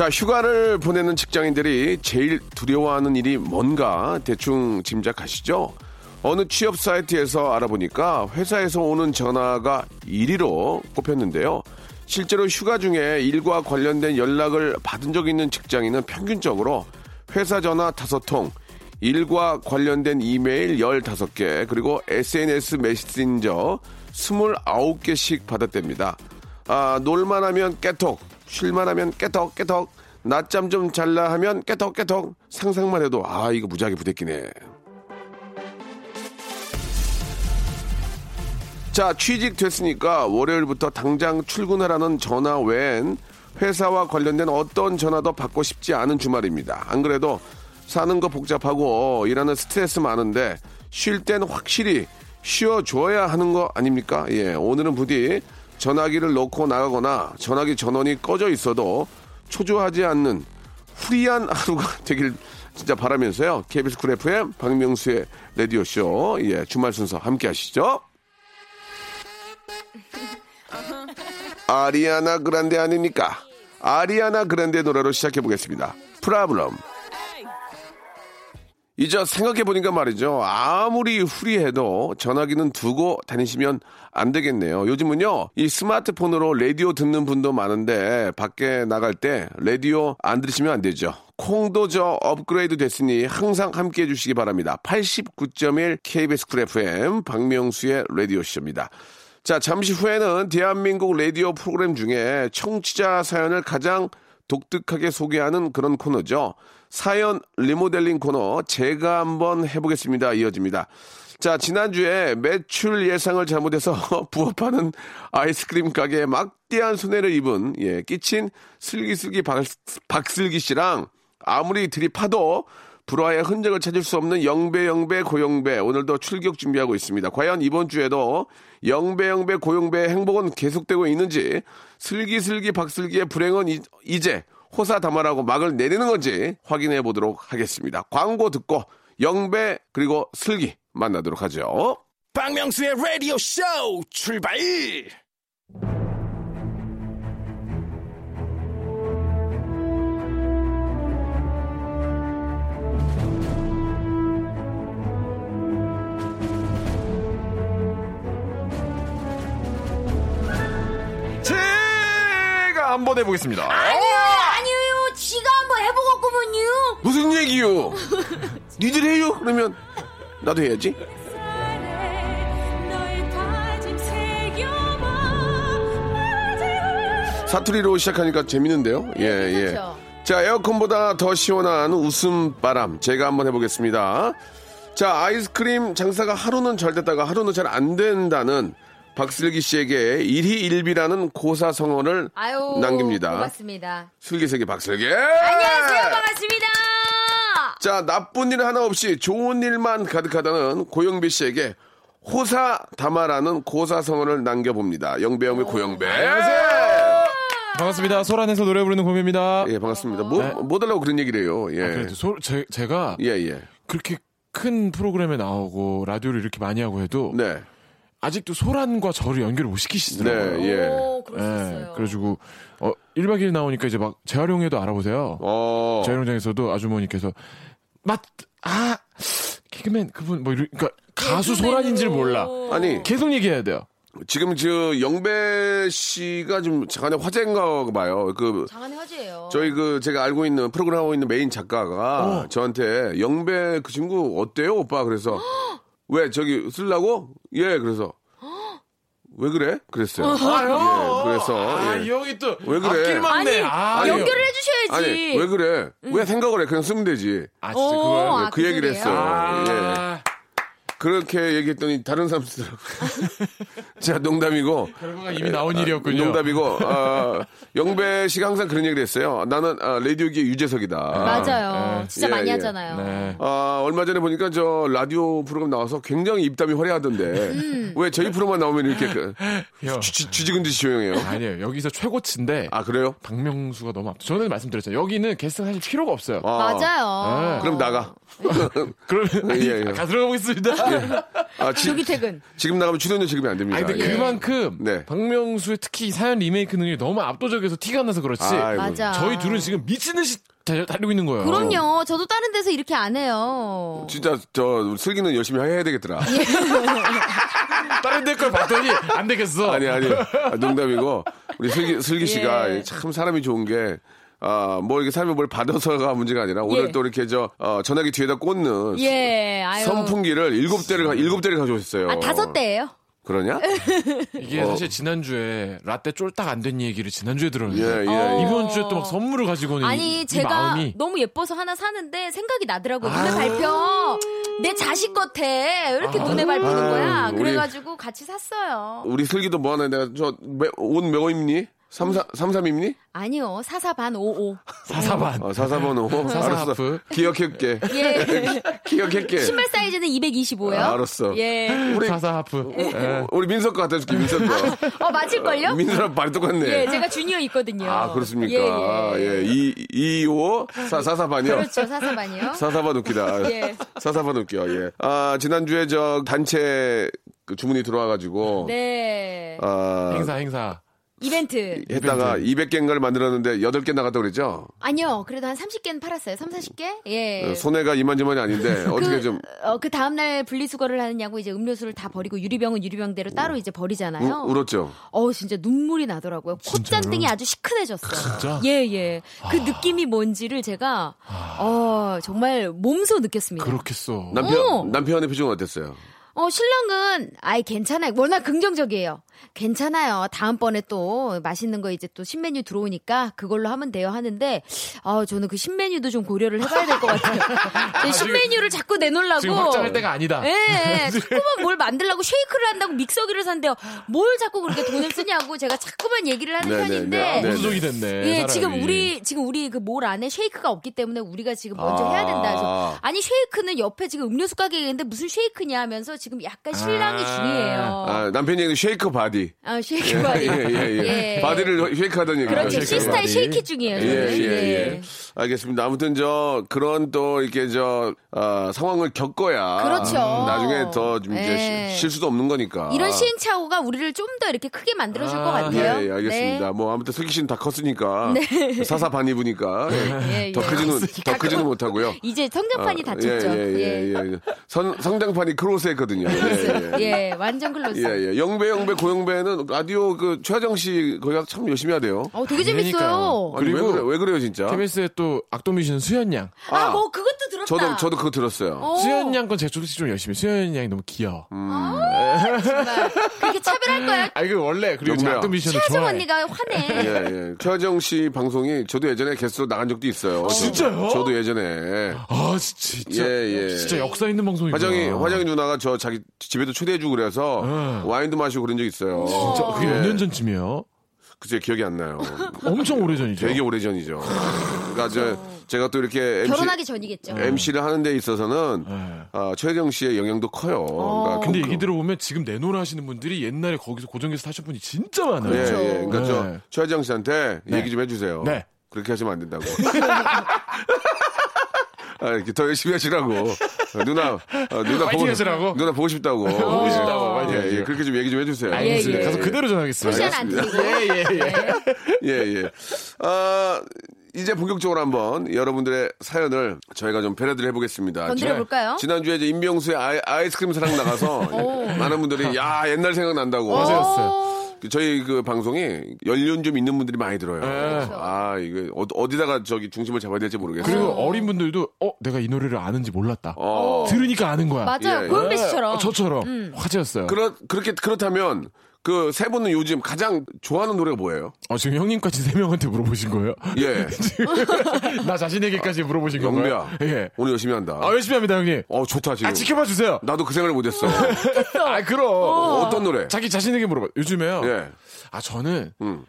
자 휴가를 보내는 직장인들이 제일 두려워하는 일이 뭔가 대충 짐작하시죠? 어느 취업 사이트에서 알아보니까 회사에서 오는 전화가 1위로 꼽혔는데요. 실제로 휴가 중에 일과 관련된 연락을 받은 적 있는 직장인은 평균적으로 회사 전화 5통, 일과 관련된 이메일 15개, 그리고 SNS 메신저 29개씩 받았답니다. 아, 놀만 하면 깨톡, 쉴만 하면 깨톡, 깨톡, 낮잠 좀 잘라 하면 깨톡, 깨톡. 상상만 해도, 아, 이거 무지하게 부대끼네. 자, 취직됐으니까 월요일부터 당장 출근하라는 전화 외엔 회사와 관련된 어떤 전화도 받고 싶지 않은 주말입니다. 안 그래도 사는 거 복잡하고 일하는 스트레스 많은데 쉴 땐 확실히 쉬어줘야 하는 거 아닙니까? 예, 오늘은 부디 전화기를 놓고 나가거나 전화기 전원이 꺼져 있어도 초조하지 않는 free한 하루가 되길 진짜 바라면서요. KBS Cool FM 박명수의 라디오쇼, 예, 주말 순서 함께 하시죠. 아리아나 그란데 아닙니까? 아리아나 그란데 노래로 시작해 보겠습니다. Problem. 이제 생각해 보니까 말이죠. 아무리 free해도 전화기는 두고 다니시면 안 되겠네요. 요즘은요, 이 스마트폰으로 라디오 듣는 분도 많은데 밖에 나갈 때 라디오 안 들으시면 안 되죠. 콩도 저 업그레이드 됐으니 항상 함께 해주시기 바랍니다. 89.1 KBS 쿨 FM 박명수의 라디오쇼입니다. 자, 잠시 후에는 대한민국 라디오 프로그램 중에 청취자 사연을 가장 독특하게 소개하는 그런 코너죠. 사연 리모델링 코너 제가 한번 해보겠습니다. 이어집니다. 자, 지난주에 매출 예상을 잘못해서 부업하는 아이스크림 가게에 막대한 손해를 입은, 예, 끼친 슬기슬기 박, 박슬기 씨랑 아무리 들이파도 불화의 흔적을 찾을 수 없는 영배 영배 고영배 오늘도 출격 준비하고 있습니다. 과연 이번 주에도 영배 영배 고영배의 행복은 계속되고 있는지 슬기슬기 박슬기의 불행은 이, 이제 호사다마라고 막을 내리는 건지 확인해 보도록 하겠습니다. 광고 듣고 영배 그리고 슬기 만나도록 하죠. 박명수의 Radio Show 출발. 제가 한번 해보겠습니다. 해보겠구먼요. 무슨 얘기요? 니들 해요? 그러면 나도 해야지. 사투리로 시작하니까 재밌는데요. 예, 예. 그렇죠. 자, 에어컨보다 더 시원한 웃음 바람. 제가 한번 해보겠습니다. 자, 아이스크림 장사가 하루는 잘 됐다가 하루는 잘 안 된다는 박슬기 씨에게 일희일비라는 고사성어를 아유, 남깁니다. 고맙습니다. 슬기슬기 박슬기. 안녕하세요, 반갑습니다. 자, 나쁜 일 하나 없이 좋은 일만 가득하다는 고영배 씨에게 호사다마라는 고사성어를 남겨봅니다. 영배영배 고영배. 반갑습니다. 소란에서 노래 부르는 고미입니다. 예, 반갑습니다. 뭐, 네. 뭐 달라고 그런 얘기를 해요. 예. 그래도 소, 제, 제가 예, 예. 그렇게 큰 프로그램에 나오고 라디오를 이렇게 많이 하고 해도 네. 아직도 소란과 저를 연결을 못 시키시더라고요. 네, 예. 오, 예. 그래가지고 어 1박 2일 나오니까 이제 막 재활용회도 알아보세요. 어. 재활용장에서도 아주머니께서 맞, 아, 개그맨 그분 뭐 이러, 그러니까 가수 소란인지를 몰라. 아니, 계속 얘기해야 돼요. 지금 저 영배 씨가 좀 잠깐의 화제인가 봐요. 그 장안의 화제예요. 저희 그 제가 알고 있는 프로그램 하고 있는 메인 작가가 저한테 영배 그 친구 어때요, 오빠? 그래서 왜 저기 쓰려고? 예, 그래서 왜 그래? 그랬어요. 예, 그래서 아, 예. 이 형이 또 왜 그래? 앞길 막네. 아니, 아, 연결을 해주셔야지. 아니 왜 그래? 왜 생각을 해? 그냥 쓰면 되지. 아, 진짜 어, 그거요? 아, 그 얘기를 소리예요? 했어요. 아, 예. 그렇게 얘기했더니 다른 사람들. 자, 농담이고. 결과가 이미 나온 일이었군요. 농담이고, 아, 영배 씨가 항상 그런 얘기를 했어요. 나는 아, 라디오기의 유재석이다. 맞아요. 진짜 예, 많이 예. 하잖아요. 네. 아, 얼마 전에 보니까 저 라디오 프로그램 나와서 굉장히 입담이 화려하던데. 음. 왜 저희 프로만 나오면 이렇게 그, 형. 쥐, 쥐- 쥐지근 듯이 조용해요? 아니에요. 여기서 최고치인데 아, 그래요? 박명수가 너무 앞. 저는 말씀드렸잖아요. 여기는 게스트 사실 필요가 없어요. 아, 맞아요. 네. 그럼 나가. 그러면 예, 예. 가 들어가 보겠습니다. 아, 지, 조기 퇴근. 지금 나가면 출연료 지급이 안 됩니다. 아니 근데 예. 그만큼 네. 박명수의 특히 이 사연 리메이크 능력이 너무 압도적이어서 티가 안 나서 그렇지. 아이고. 맞아. 저희 둘은 지금 미친 듯이 달- 달리고 있는 거예요. 그럼요. 저도 다른 데서 이렇게 안 해요. 진짜 저 슬기는 열심히 해야 되겠더라. 예. 다른 데 걸 봤더니 안 되겠어. 아니 아니 아, 농담이고 우리 슬기 슬기 씨가 예. 참 사람이 좋은 게. 아, 뭐, 이렇게 삶에 뭘 받아서가 문제가 아니라, 오늘 예. 또 이렇게 저, 어, 전화기 뒤에다 꽂는 예, 아유. 선풍기를 일곱 대를, 가- 일곱 대를 가져오셨어요. 아, 다섯 대예요. 그러냐? 이게 사실 지난주에 라떼 쫄딱 안 된 얘기를 지난주에 들었는데 예, 예, 예. 이번 주에 또 막 선물을 가지고 오는 이- 아니 이, 제가 마음이 너무 예뻐서 하나 사는데 생각이 나더라고요. 아. 눈에 밟혀. 내 자식 같아. 왜 이렇게 눈에 밟히는 거야? 우리- 그래가지고 같이 샀어요. 우리 슬기도 뭐 하나 내가 저, 옷몇 입니? 33, 33 입니? 아니요. 사사반 오오. 사사반. 어, 44번 오. 사사 알았어. 하프. 기억할게. 예. 기억할게. 신발 사이즈는 225요. 아, 알았어. 예. 우리, 사사 하프. 예. 우리 민석 거 갖다 줄게, 민석 거. 어 맞을 걸요? 민석랑 발이 똑같네. 예, 제가 주니어 있거든요. 아, 그렇습니까? 예, 예. 예, 이, 이, 오, 사, 사사반이요? 그렇죠. 사사반이요. 사사반 웃기다. 예. 사사반 웃겨, 예. 아, 지난주에 저 단체 그 주문이 들어와가지고. 네. 아, 행사 행사. 이벤트. 했다가 200개인가를 만들었는데 8개 나갔다고 그랬죠? 아니요. 그래도 한 30개는 팔았어요. 3, 40개? 예. 손해가 이만저만이 아닌데, 어떻게 그, 좀. 어, 그 다음날 분리수거를 하느냐고 이제 음료수를 다 버리고 유리병은 유리병대로 따로 이제 버리잖아요. 우- 울었죠? 어 진짜 눈물이 나더라고요. 콧잔등이 아주 시큰해졌어요. 진짜? 예, 예. 그 느낌이 뭔지를 제가, 어, 정말 몸소 느꼈습니다. 그렇겠어. 남편, 어. 남편의 표정은 어땠어요? 어, 신랑은, 아이, 괜찮아요. 워낙 긍정적이에요. 괜찮아요. 다음번에 또 맛있는 거 이제 또 신메뉴 들어오니까 그걸로 하면 돼요 하는데, 어, 저는 그 신메뉴도 좀 고려를 해봐야 될 것 같아요. 제 신메뉴를 자꾸 내놓으려고. 지금 확장할 때가 아니다. 예, 예. 자꾸만 뭘 만들려고 쉐이크를 한다고 믹서기를 산대요. 뭘 자꾸 그렇게 돈을 쓰냐고 제가 자꾸만 얘기를 하는 네, 네, 편인데. 네. 네, 보수적이 됐네. 예, 사람이. 지금 우리 지금 우리 그 몰 안에 쉐이크가 없기 때문에 우리가 지금 먼저 아. 해야 된다 해서 아니 쉐이크는 옆에 지금 음료수 가게에 있는데 무슨 쉐이크냐 하면서 지금 약간 실랑이 아. 중이에요. 아, 남편 얘기는 shake body. 아, shake 예, body. 예, 예, 예. body를 shake 하던 얘기. 그렇죠. shake 시스타일 body. shake 중이에요. 예. 예, 예. 알겠습니다. 아무튼 저 그런 또 이렇게 저 아, 상황을 겪어야 그렇죠. 나중에 더좀 이제 예. 시- 실수도 없는 거니까. 이런 시행착오가 우리를 좀 더 이렇게 크게 만들어줄 것 아, 같아요. 예, 예, 알겠습니다. 네. 뭐 아무튼 슬기 씨는 다 컸으니까 사사 반 입으니까 예, 예. 더 크지는 더 크지는 못하고요. 이제 성장판이 아, 닫혔죠. 예, 예, 예, 예. 선, 성장판이 크로스했거든요. 예, 예. 예, 완전 클로스. 예, 예. 영배, 영배, 고영배는 라디오 그 최하정 씨 거기 가서 참 열심히 하대요. 어, 되게 재밌어요. 아니, 왜, 그리고 그래, 왜 그래요, 진짜? KBS의 또 악동 뮤 지션 수현 양. 아, 뭐 그것도 들었다. 저도, 저도 그거 들었어요. 어, 수현 양건 제가 조금씩 좀 열심히. 수현 양이 너무 귀여워. 정말 그렇게 차별할 거야. 아, 이거 원래 그리고 제가 영배야. 악동 뮤지션을 최하정 좋아해. 언니가 화내. 예, 예. 최하정 씨 방송이 저도 예전에 게스트로 나간 적도 있어요. 진짜요? 저도 예전에. 아, 진짜. 예, 예. 진짜 역사 있는 방송이구나. 화정이, 화정이 누나가 저 자기 집에도 초대해 주고 그래서 응. 와인도 마시고 그런 적 있어요. 진짜 그게 예. 몇년 전쯤이에요? 글쎄 기억이 안 나요. 엄청 오래전이죠. 되게 오래전이죠. 그러니까 저, 제가 또 이렇게 MC, 결혼하기 전이겠죠. MC를 하는 데 있어서는 네. 아, 최정 씨의 영향도 커요. 그러니까 근데 그- 얘기 들어보면 지금 내노라 하시는 분들이 옛날에 거기서 고정게스트 하신 분이 진짜 많아요. 예, 예. 그러니까 네. 저 최정 씨한테 네. 얘기 좀 해주세요. 네. 그렇게 하시면 안 된다고. 아, 이렇게 더 열심히 하시라고. 어, 누나, 어, 누나 파이팅 하시라고? 누나 보고 싶다고. 보고 싶다고, 예, 예. 그렇게 좀 얘기 좀 해주세요. 알겠습니다. 예, 예. 가서 그대로 전하겠습니다. 예, 예, 예. 예, 예. 아, 이제 본격적으로 한번 여러분들의 사연을 저희가 좀 배려를 해보겠습니다. 건드려 볼까요? 지난주에 이제 임병수의 아이, 아이스크림 사랑 나가서 많은 분들이 야, 옛날 생각난다고. 맞아요. 그 저희 그 방송이 연륜 좀 있는 분들이 많이 들어요. 네. 아, 이거 어- 어디다가 저기 중심을 잡아야 될지 모르겠어요. 그리고 어린 분들도 어 내가 이 노래를 아는지 몰랐다. 어. 들으니까 아는 거야. 맞아요. 예, 예. 씨처럼. 어, 저처럼 화제였어요. 그렇, 그렇게, 그렇다면 그 세 분은 요즘 가장 좋아하는 노래가 뭐예요? 어, 지금 형님까지 세 명한테 물어보신 거예요? 예. 나 자신에게까지 물어보신 건가요? 영배야. 예. 오늘 열심히 한다. 아, 열심히 합니다, 형님. 어, 좋다, 지금. 아, 지켜봐 주세요. 나도 그 생각을 못했어. 아, 그럼. 어. 떤 노래? 자기 자신에게 물어봐. 요즘에요. 예. 아, 저는 음.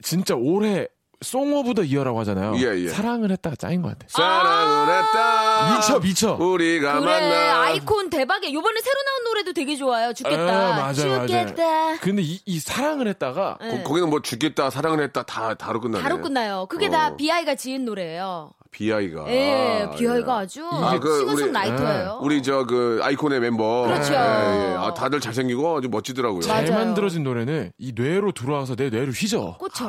진짜 올해 song of the year라고 하잖아요. 예, 예. 사랑을 했다가 짱인 것 같아요. 사랑을 했다. 미쳐, 미쳐. 우리가 그래 만나. 아이콘 대박이야. 요번에 새로 나온 노래도 되게 좋아요. 죽겠다. 아, 맞아요, 죽겠다. 맞아요. 근데 이, 이 사랑을 했다가 네. 거, 기는뭐 죽겠다, 사랑을 했다, 다, 다로 끝나네. 바로 끝나요. 그게 어. 다 비아이가 지은 노래예요. 비아이가. 예, 비아이가 예. 아주 아, 그 우리- 싱어송라이터예요. 우리 저 그 아이콘의 멤버. 그렇죠. 예, 예. 아, 다들 잘생기고 아주 멋지더라고요. 잘 맞아요. 만들어진 노래는 이 뇌로 들어와서 내 뇌를 휘저. 꽂혀.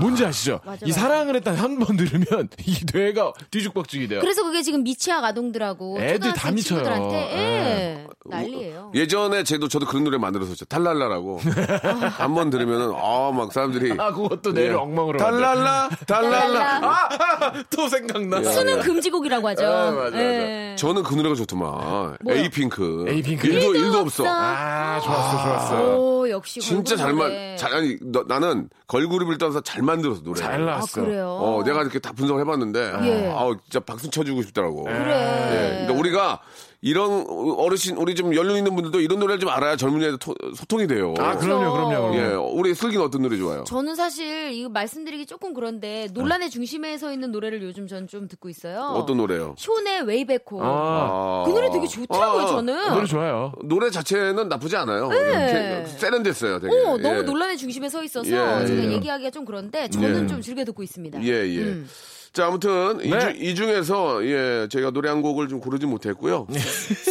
뭔지 아시죠? 맞아, 이 맞아. 사랑을 했다 한 번 들으면 이 뇌가 뒤죽박죽이 돼요. 그래서 그게 지금 미취학 아동들하고 애들 다 미쳐요. 친구들한테 예. 예, 난리예요. 예전에 저도 저도 그런 노래 만들었었죠. 탈랄라라고. 한 번 들으면은 아막 사람들이 아, 그것도 뇌를 예. 엉망으로 만들어. 탈랄라 탈랄라. 탈랄라. 또 생각 나. 수능 금지곡이라고 하죠. 아, 맞아, 맞아. 예. 저는 그 노래가 좋더만. 에이핑크. 에이핑크. 일도 일도 없어. 없어. 아, 좋았어, 좋았어. 오, 역시 진짜 잘 만. 잘, 아니, 너- 나는 걸그룹을 떠나서 잘 만들었어, 노래. 잘 아, 나왔어. 그래요. 어, 내가 이렇게 다 분석을 해봤는데, 예. 아우, 진짜 박수 쳐주고 싶더라고. 그래. 예. 그러니까 우리가 이런 어르신, 우리 좀 연륜 있는 분들도 이런 노래를 좀 알아야 젊은 애들 토- 소통이 돼요. 아, 그럼요, 그럼요. 예. 그럼요. 우리 슬기는 어떤 노래 좋아요? 저는 사실 이거 말씀드리기 조금 그런데 논란의 중심에 서 있는 노래를 요즘 전 좀 듣고 있어요. 어떤 노래요? 쇼의 웨이백호. 아, 그 노래 되게 좋더라고요, 아, 저는. 노래 좋아요. 노래 자체는 나쁘지 않아요. 이렇게 세련됐어요, 되게. 네. 어, 너무 예. 논란의 중심에 서 있어서 예, 제가 예. 얘기하기가 좀 그런데 저는 예. 좀 즐겨 듣고 있습니다. 예, 예. 음. 자, 아무튼 이, 네. 중, 이 중 에서 예, 저희가 노래 한 곡을 좀 고르지 못했고요.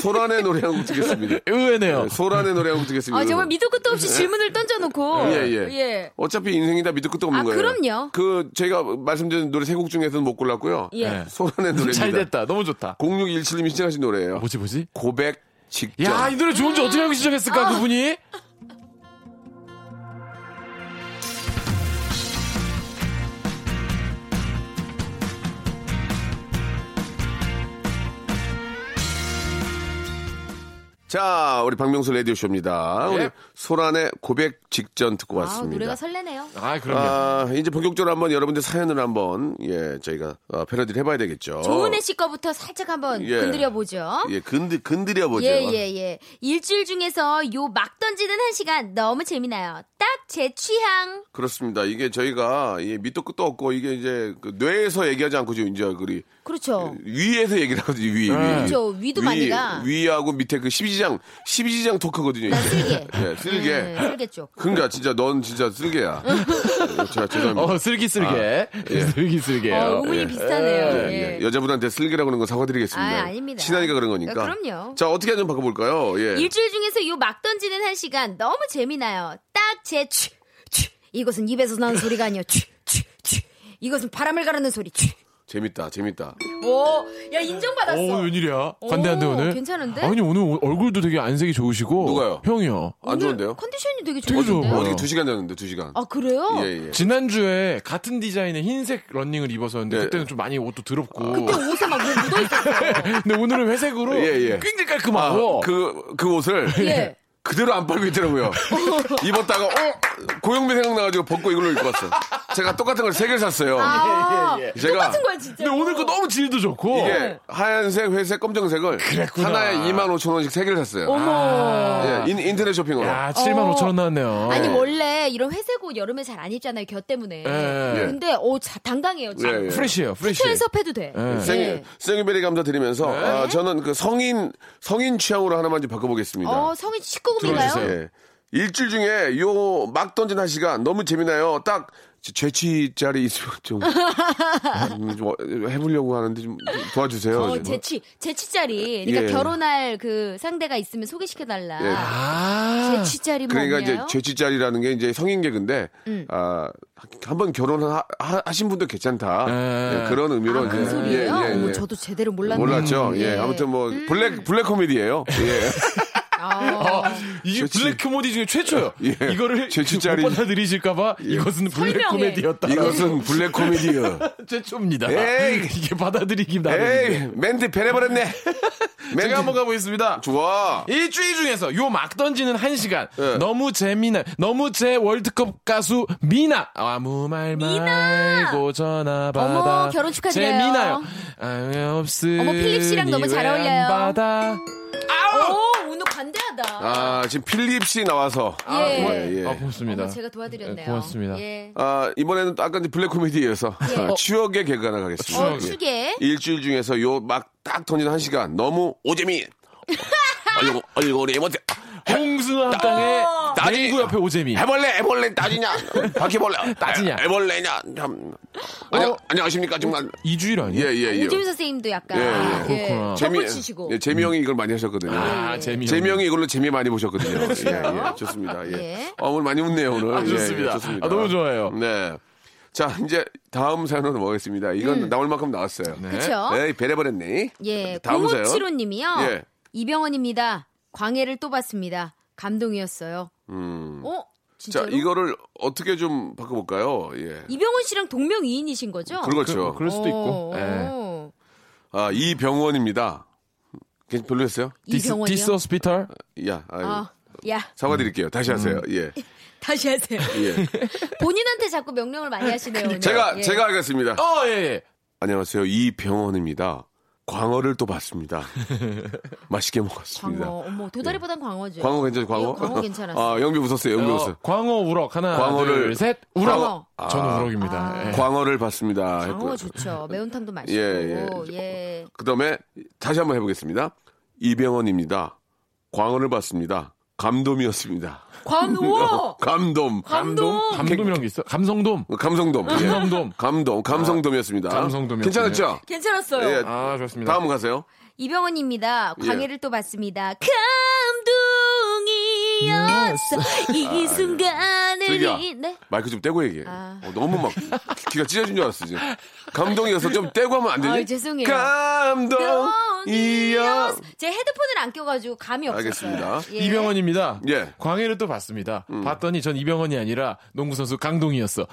소란의 노래 한 곡 듣겠습니다. 의외네요. 네, 소란의 노래 한 곡 듣겠습니다. 아, 정말 밑도 끝도 없이 질문을 던져놓고. 예, 예. 어차피 인생이 다 밑도 끝도 없는 아, 거예요. 그럼요. 그 제가 말씀드린 노래 세 곡 중에서는 못 골랐고요. 예. 네. 소란의 노래입니다. 잘 됐다. 너무 좋다. 0617님이 신청하신 노래예요. 뭐지, 뭐지? 고백 직전. 야, 이 노래 좋은지 어떻게 알고 시작했을까, 아. 그분이? 자, 우리 박명수 라디오 쇼입니다. 예. 우리 소란의 고백 직전 듣고 아, 왔습니다. 노래가 설레네요. 아, 그럼요. 아, 이제 본격적으로 한번 여러분들 사연을 한번 예 저희가 어, 패러디를 해봐야 되겠죠. 조은혜 씨 거부터 살짝 한번 예. 건드려 보죠. 예, 건드 건드려 보죠. 예, 예, 예. 일주일 중에서 요 막 던지는 한 시간 너무 재미나요. 딱 제 취향. 그렇습니다. 이게 저희가 이 밑도 끝도 없고 이게 이제 그 뇌에서 얘기하지 않고 지금 이제 그리 그렇죠. 위에서 얘기를 하거든요. 위, 위. 그렇죠. 위도 많이 가. 위하고 밑에 그 12지장 12지장 토크거든요. 이게. 쓸개. 예, 쓸개. 음, 쓸개 쪽. 그러니까 진짜 넌 진짜 쓸개야. 예, 제가 죄송합니다. 어, 슬기슬게. 예. 슬기슬게요. 어, 의문이 예. 비슷하네요. 예, 예. 예. 여자분한테 쓸개라고 그러는 거 사과드리겠습니다. 아, 아닙니다. 친하니까 그런 거니까. 아, 그럼요. 자, 어떻게 좀 바꿔볼까요? 예. 일주일 중에서 요막 던지는 한 시간 너무 재미나요. 딱 제 취, 취. 이것은 입에서 나는 소리가 아니요. 취, 취, 취. 이것은 바람을 가르는 소리. 취. 재밌다, 재밌다. 오, 야 인정받았어. 어, 웬일이야? 관대한데, 오, 오늘? 괜찮은데? 아니, 오늘 얼굴도 되게 안색이 좋으시고. 누가요? 형이요. 안 좋은데요? 컨디션이 되게? 좋아요. 어저께 두 시간 잤는데, 두 시간. 아 그래요? 예, 예. 지난주에 같은 디자인의 흰색 러닝을 입었었는데, 네. 그때는 좀 많이 옷도 더럽고. 그때 옷에 막 묻어 있었어요. 근데 오늘은 회색으로 예, 예. 굉장히 아, 깔끔하고. 그, 그 옷을. 예. 그대로 안 빨고 있더라고요. 입었다가, 어? 고영배 생각나가지고 벗고 이걸로 입고 왔어. 제가 똑같은 걸 세 개를 샀어요. 아, 예, 예. 제가 똑같은 거야 진짜. 근데 오늘 거 너무 질도 좋고. 이게 하얀색, 회색, 검정색을 그랬구나. 하나에 2만 5천 원씩 세 개를 샀어요. 어머. 예, 인, 인터넷 쇼핑으로. 야, 7만 5천 원 나왔네요. 아니 예. 원래 이런 회색 옷 여름에 잘 안 입잖아요 겨 때문에. 예. 근데 어 자, 당당해요. 지금. 예, 예. fresh해요, fresh. 트랜스업해도 돼. 예. 생, 예. thank you very 감사 드리면서 아, 저는 그 성인 성인 취향으로 하나만 좀 바꿔보겠습니다. 어 성인 19금인가요? 예. 일주일 중에 요 막 던진 한 시간 너무 재미나요. 딱 죄치자리 있으면 좀, 음, 좀 어, 해보려고 하는데 좀 도와주세요. 어, 좀. 재치, 재치짜리. 그러니까 예. 결혼할 그 상대가 있으면 소개시켜 달라. 예. 아. 재치짜리 뭐 그러니까 이제 없나요? 죄치자리라는 게 이제 성인 개그인데 음. 아, 한번 결혼하신 분도 괜찮다 예. 예, 그런 의미로 아, 그 이제 소리예요? 예, 예, 어머, 예. 저도 제대로 몰랐네요. 몰랐죠. 예. 예. 아무튼 뭐 블랙 블랙 코미디예요. 예. 아, 이게 죄치- 블랙 코미디 중에 최초요. 예. 이거를 죄치짜리. 못 받아들이실까봐 이것은 블랙 설명해. 코미디였다. 이것은 블랙 코미디요. 최초입니다. 에이. 이게 받아들이기 에이, 나름인데. 멘트 배려버렸네. 멘트. 제가 한번 가보겠습니다. 좋아. 일주일 중에서 요 막 던지는 한 시간 예. 너무 재미나 너무 제 월드컵 가수 미나 아무 말 말고 전화 받아 어머, 결혼 축하드려요. 재미나요 아, 없으니 어머, 필립 씨랑 너무 잘 어울려요. 받아 오, 오늘 관대하다. 아, 지금 필립 씨 나와서. 예. 예, 예. 아 고맙습니다 어머, 제가 도와드렸네요. 예, 고맙습니다. 예. 아, 이번에는 또 아까 이제 블랙 코미디에서 아, 추억의 개그 하나 가겠습니다. 어, 예. 추게. 일주일 중에서 요 막 딱 던지는 한 시간 너무 오재미. 얼굴 얼굴이 못해. 홍승아 땅에 냉구 옆에 오재미 해벌레 해벌레 따지냐 바퀴벌레 따지냐. 해벌레냐 참 안녕 안녕하십니까 정말 이주일 아니에요? 예예예 오재민 선생님도 약간 예, 예. 그렇구나. 재미 치시고. 예, 재미 형이 이걸 많이 하셨거든요. 아 재미 재미 형이 이걸로 재미 많이 보셨거든요. 예, 예, 좋습니다. 예. 예. 어, 오늘 많이 웃네요, 오늘. 아, 예, 좋습니다. 예, 좋습니다. 아, 너무 좋아요. 네. 자, 이제 다음 사연으로 넘어가겠습니다. 이건 나올 만큼 나왔어요. 네. 그렇죠. 에이, 배려버렸네. 예, 다음 사연. 0575님이요. 예. 이병헌입니다. 광해를 또 봤습니다. 감동이었어요. 음. 어? 자, 진짜로? 이거를 어떻게 좀 바꿔볼까요? 예. 이병헌 씨랑 동명이인이신 거죠? 그렇죠. 그, 그럴 수도 있고 오. 예. 아, 이병원입니다. 괜- 별로였어요? this, 이병헌이요? this hospital 야, 아유, 아, 야, 사과드릴게요. 다시 하세요. 음. 예. 다시 하세요. 예. 본인한테 자꾸 명령을 많이 하시네요. 오늘. 제가, 예. 제가 하겠습니다. 어, 예, 예. 안녕하세요. 이병헌입니다. 광어를 또 봤습니다. 맛있게 먹었습니다. 광어, 어머, 도다리보단 광어죠. 광어 괜찮죠? 광어? 예, 광어 괜찮았어요. 아, 영비 웃었어요. 영비 어, 웃었어요. 광어 우럭 하나 광어를- 둘 셋 우럭 광어. 저는 아. 우럭입니다 예. 광어를 봤습니다. 광어. 좋죠. 매운탕도 맛있고. 예, 예, 예. 그 다음에 다시 한번 해보겠습니다. 이병헌입니다. 광어를 봤습니다. 감돔이었습니다. 광, 우와! 감돔. 감동! 감돔이란 게 있어 감성돔 감성돔. 예. 감성돔 감돔. 감성돔이었습니다. 감성돔이었군요. 괜찮았죠? 괜찮았어요. 예. 아 좋습니다 다음 가세요. 이병헌입니다. 예. 광해를 또 봤습니다. 감 동이었어. 이 순간을. 슬기야. 이- 네? 마이크 좀 떼고 얘기해. 아. 어, 너무 막 귀가 찢어진 줄 알았어 지금. 감동이어서 좀 떼고 하면 안 되니? 아이, 죄송해요. 감동이었어. 제 헤드폰을 안 껴가지고 감이 없었어요. 알겠습니다. 예. 이병헌입니다 예. 광해를 또 봤습니다 음. 봤더니 전 이병헌이 아니라 농구 선수 강동이었어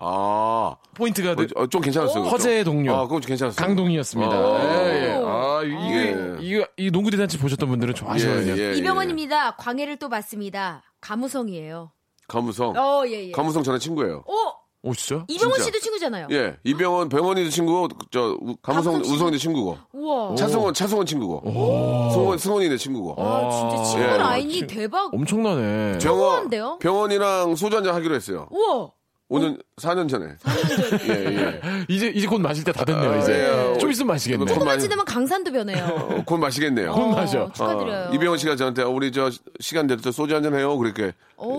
아, 포인트가 돼- 어, 좀 괜찮았어요. 허재의 동료 아, 그건 좀 괜찮았어요. 강동이었습니다 어. 예, 예. 아 이게 예. 이거 이 농구 대잔치 보셨던 분들은 좋아하시거든요 예, 예, 이병헌입니다. 광해를 또 봤습니다. 가무성이에요. 가무성. 어, 예, 예. 가무성 저는 친구예요. 어, 오 진짜 이병헌 진짜. 씨도 친구잖아요. 예, 이병헌 병헌이도 친구고 저 우- 가무성? 우성이도 친구고 우와. 차승원 차승원 친구고 승원 승원이네 친구고. 아, 진짜 친구 예. 라인이 대박. 엄청나네 병헌 우아한데요? 병헌이랑 소주 한잔 하기로 했어요. 우와. 5년 4년 전에. 예, 예. 이제 이제 곧 마실 때 다 됐네요 아, 이제 예. 좀 있으면 마시겠네 곧 조금만 많이- 지나면 강산도 변해요. 어, 곧 마시겠네요. 곧 마셔. 축하드려요. 어, 이병헌 씨가 저한테 어, 우리 저 시간 될 때 소주 한 잔 해요. 그렇게 오.